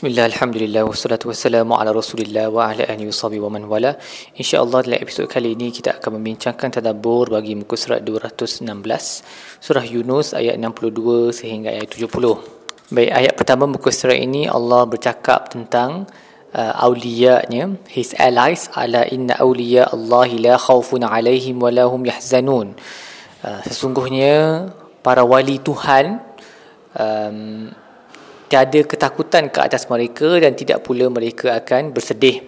Bismillah, Alhamdulillah, wassalatu wassalamu ala rasulillah wa ala ahli wa wa man wala. InsyaAllah dalam episod kali ini kita akan membincangkan tadabur bagi muka surat 216 Surah Yunus ayat 62 sehingga ayat 70 Baik, ayat pertama muka surat ini Allah bercakap tentang uh, awliya'nya His allies ala inna awliya Allahi la khawfun alaihim wa lahum yahzanun. Uh, Sesungguhnya para wali Tuhan um, tiada ketakutan ke atas mereka dan tidak pula mereka akan bersedih.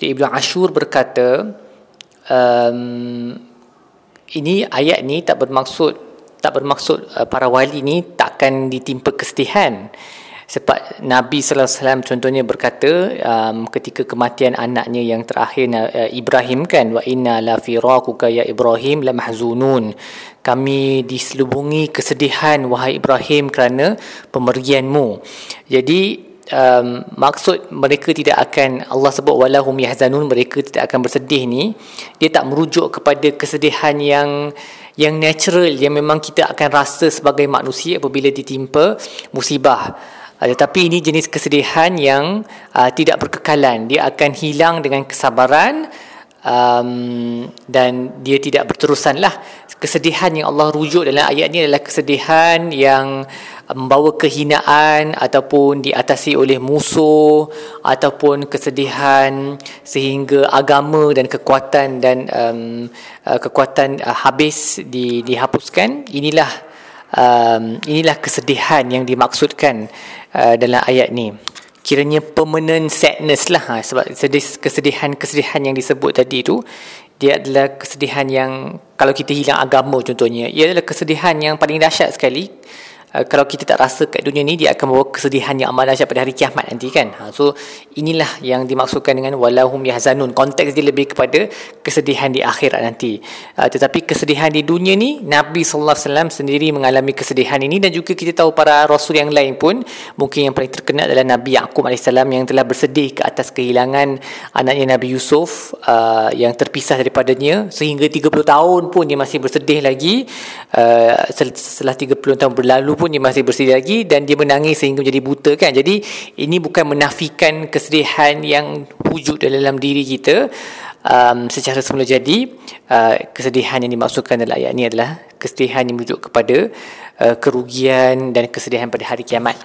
Jadi Ibn Ashur berkata, um, ini ayat ni tak bermaksud tak bermaksud uh, para wali ni takkan ditimpa kesedihan sebab Nabi sallallahu alaihi wasallam contohnya berkata um, ketika kematian anaknya yang terakhir uh, Ibrahim kan wa inna la firaquka ya Ibrahim la mahzunun kami diselubungi kesedihan wahai Ibrahim kerana pemergianmu jadi um, maksud mereka tidak akan Allah sebut walahum yahzanun mereka tidak akan bersedih ni. Dia tak merujuk kepada kesedihan yang yang natural yang memang kita akan rasa sebagai manusia apabila ditimpa musibah Tetapi ini jenis kesedihan yang uh, tidak berkekalan. Dia akan hilang dengan kesabaran um, dan dia tidak berterusan lah. Kesedihan yang Allah rujuk dalam ayat ini adalah kesedihan yang membawa kehinaan ataupun diatasi oleh musuh ataupun kesedihan sehingga agama dan kekuatan dan um, uh, kekuatan uh, habis di, dihapuskan. Inilah um, inilah kesedihan yang dimaksudkan uh, dalam ayat ni. Kiranya permanent sadness lah ha, sebab kesedihan-kesedihan yang disebut tadi tu dia adalah kesedihan yang kalau kita hilang agama contohnya ia adalah kesedihan yang paling dahsyat sekali Uh, kalau kita tak rasa kat dunia ni dia akan bawa kesedihan yang amat dahsyat pada hari kiamat nanti kan? Ha, so inilah yang dimaksudkan dengan walahum yahzanun. Konteks dia lebih kepada kesedihan di akhirat nanti. Uh, tetapi kesedihan di dunia ni Nabi wasallam sendiri mengalami kesedihan ini dan juga kita tahu para rasul yang lain pun. Mungkin yang paling terkenal adalah Nabi alaihi salam yang telah bersedih ke atas kehilangan anaknya Nabi Yusuf uh, yang terpisah daripadanya. Sehingga 30 tahun pun dia masih bersedih lagi. Uh, setelah 30 tahun berlalu pun dia masih bersedih lagi dan dia menangis sehingga menjadi buta kan? Jadi ini bukan menafikan kesedihan yang wujud dalam diri kita. Um, secara semula jadi uh, kesedihan yang dimaksudkan dalam ayat ini adalah kesedihan yang merujuk kepada uh, kerugian dan kesedihan pada hari kiamat.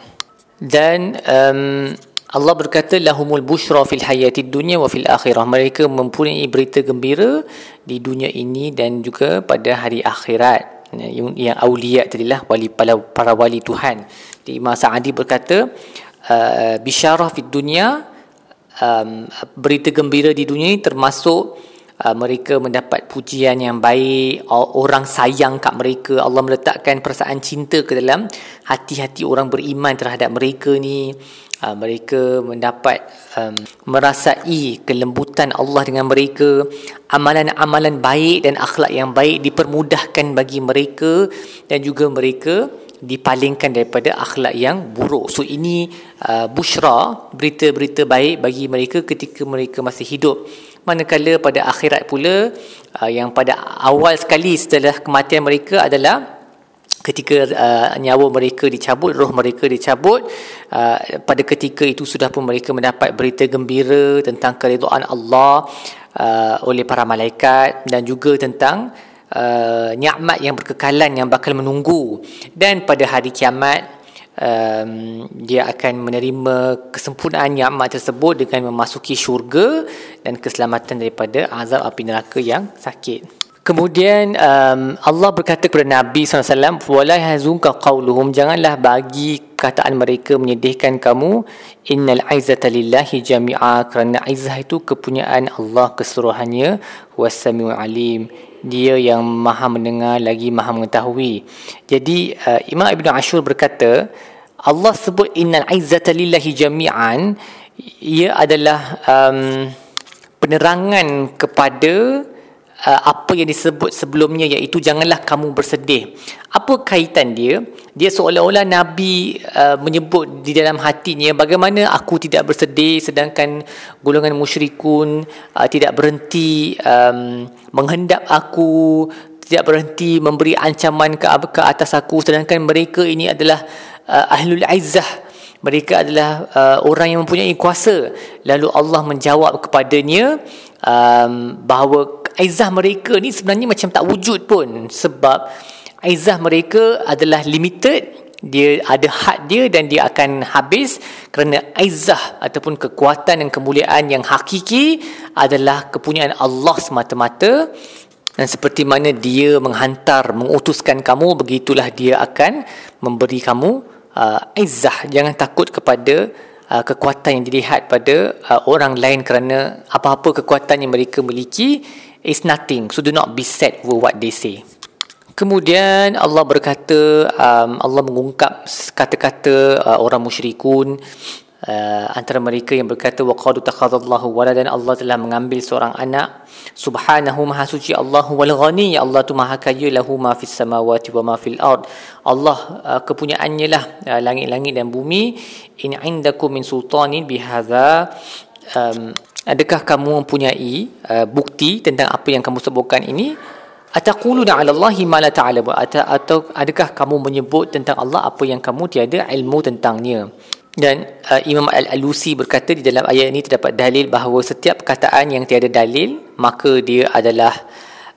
Dan um, Allah berkata lahumul bushra fil hayatid dunya wa fil akhirah. Mereka mempunyai berita gembira di dunia ini dan juga pada hari akhirat yang, yang awliya tadilah wali para, para wali Tuhan. Di Imam Sa'adi berkata uh, bisyarah fid dunia berita gembira di dunia ini termasuk uh, mereka mendapat pujian yang baik. Orang sayang kat mereka. Allah meletakkan perasaan cinta ke dalam hati-hati orang beriman terhadap mereka ni. Uh, mereka mendapat um, merasai kelembutan Allah dengan mereka. Amalan-amalan baik dan akhlak yang baik dipermudahkan bagi mereka dan juga mereka dipalingkan daripada akhlak yang buruk. So ini uh, bushra, berita-berita baik bagi mereka ketika mereka masih hidup. Manakala pada akhirat pula uh, yang pada awal sekali setelah kematian mereka adalah ketika uh, nyawa mereka dicabut roh mereka dicabut uh, pada ketika itu sudah pun mereka mendapat berita gembira tentang keridhaan Allah uh, oleh para malaikat dan juga tentang uh, nikmat yang berkekalan yang bakal menunggu dan pada hari kiamat um, dia akan menerima kesempurnaan nikmat tersebut dengan memasuki syurga dan keselamatan daripada azab api neraka yang sakit Kemudian um, Allah berkata kepada Nabi SAW, "Wala yahzunka qawluhum, janganlah bagi kataan mereka menyedihkan kamu. Innal izzata lillahi jami'a, kerana izzah itu kepunyaan Allah keseluruhannya. Wassami'u alim, dia yang maha mendengar lagi maha mengetahui." Jadi uh, Imam Ibn Ashur berkata, Allah sebut innal izzata lillahi jami'an, ia adalah um, penerangan kepada uh, apa yang disebut sebelumnya iaitu janganlah kamu bersedih. Apa kaitan dia? Dia seolah-olah Nabi uh, menyebut di dalam hatinya bagaimana aku tidak bersedih sedangkan golongan musyrikun uh, tidak berhenti um, menghendap aku tidak berhenti memberi ancaman ke ke atas aku. Sedangkan mereka ini adalah uh, ahlul izzah. Mereka adalah uh, orang yang mempunyai kuasa. Lalu Allah menjawab kepadanya um, bahawa aizah mereka ni sebenarnya macam tak wujud pun sebab aizah mereka adalah limited. Dia ada had dia dan dia akan habis kerana aizah ataupun kekuatan dan kemuliaan yang hakiki adalah kepunyaan Allah semata-mata. Dan seperti mana dia menghantar mengutuskan kamu begitulah dia akan memberi kamu uh, izzah jangan takut kepada uh, kekuatan yang dilihat pada uh, orang lain kerana apa-apa kekuatan yang mereka miliki is nothing. So do not be sad over what they say kemudian Allah berkata um, Allah mengungkap kata-kata uh, orang musyrikun uh, antara mereka yang berkata waqad takhadallahu waladan. Allah telah mengambil seorang anak. Subhanahu maha suci Allah wal ghani. Ya Allah tu maha kaya lahu ma fis samawati wa ma fil ard. Allah uh, kepunyaannya lah uh, langit-langit dan bumi. In indakum min sultanin bihadza. Um, adakah kamu mempunyai uh, bukti tentang apa yang kamu sebutkan ini ataquluna 'ala Allahi ma la ta'lamu. Atau adakah kamu menyebut tentang Allah apa yang kamu tiada ilmu tentangnya? Dan uh, Imam Al-Alusi berkata di dalam ayat ini terdapat dalil bahawa setiap perkataan yang tiada dalil maka dia adalah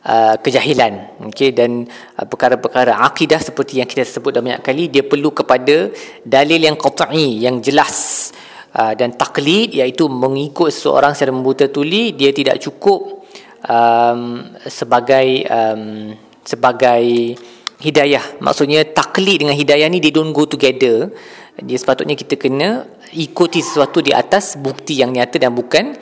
uh, kejahilan. Okey dan uh, perkara-perkara akidah seperti yang kita sebut dah banyak kali dia perlu kepada dalil yang qat'i yang jelas uh, dan taklid iaitu mengikut seorang secara membuta tuli dia tidak cukup um, sebagai um, sebagai hidayah maksudnya taklid dengan hidayah ni they don't go together dia sepatutnya kita kena ikuti sesuatu di atas bukti yang nyata dan bukan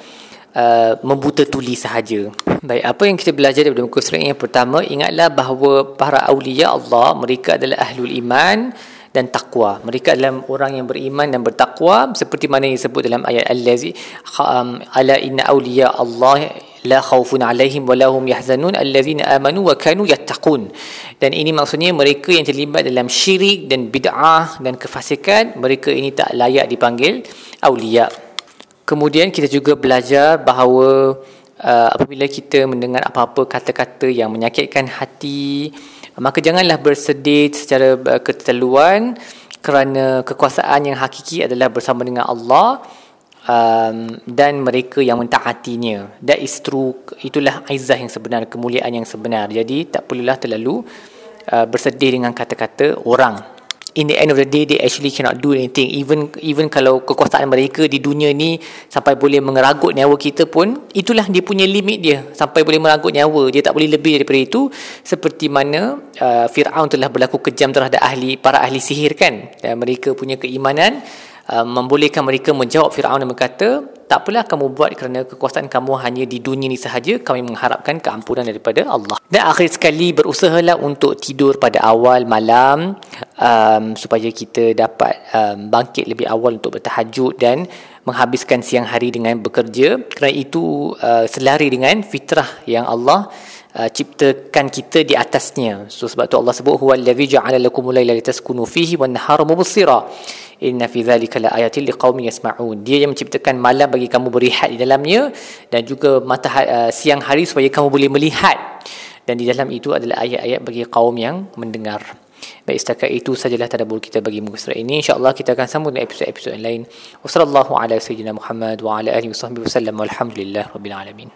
uh, membuta tuli sahaja. Baik, apa yang kita belajar daripada muka surat yang pertama, ingatlah bahawa para awliya Allah, mereka adalah ahlul iman dan takwa. Mereka adalah orang yang beriman dan bertakwa seperti mana yang disebut dalam ayat Al-Lazi um, ala inna awliya Allah la khawfun alaihim wa lahum yahzanun. Allazina amanu wa kanu yattaqun. Dan ini maksudnya mereka yang terlibat dalam syirik dan bid'ah dan kefasikan mereka ini tak layak dipanggil awliya. Kemudian kita juga belajar bahawa uh, apabila kita mendengar apa-apa kata-kata yang menyakitkan hati maka janganlah bersedih secara uh, keterlaluan kerana kekuasaan yang hakiki adalah bersama dengan Allah um, dan mereka yang mentaatinya. That is true. Itulah aizah yang sebenar kemuliaan yang sebenar. Jadi tak perlulah terlalu uh, bersedih dengan kata-kata orang. In the end of the day they actually cannot do anything. Even even kalau kekuasaan mereka di dunia ni sampai boleh mengeragut nyawa kita pun itulah dia punya limit dia. Sampai boleh meragut nyawa. Dia tak boleh lebih daripada itu. Seperti mana uh, Fir'aun telah berlaku kejam terhadap ahli para ahli sihir kan? Dan mereka punya keimanan Uh, membolehkan mereka menjawab Firaun dan berkata tak apalah kamu buat kerana kekuasaan kamu hanya di dunia ini sahaja kami mengharapkan keampunan daripada Allah dan akhir sekali berusahalah untuk tidur pada awal malam um, supaya kita dapat um, bangkit lebih awal untuk bertahajud dan menghabiskan siang hari dengan bekerja kerana itu uh, selari dengan fitrah yang Allah uh, ciptakan kita di atasnya. So sebab tu Allah sebut huwa allazi ja'ala lakumul laila litaskunu fihi wan nahara mubsira. Inna fi dhalika laayatin liqaumin yasma'un. Dia yang menciptakan malam bagi kamu berehat di dalamnya dan juga mata uh, siang hari supaya kamu boleh melihat. Dan di dalam itu adalah ayat-ayat bagi kaum yang mendengar. Baik setakat itu sajalah tadabbur kita bagi muka surat ini. Insya-Allah kita akan sambung dengan episod-episod lain. Wassallallahu ala sayyidina Muhammad wa ala alihi wasallam. Walhamdulillah rabbil alamin.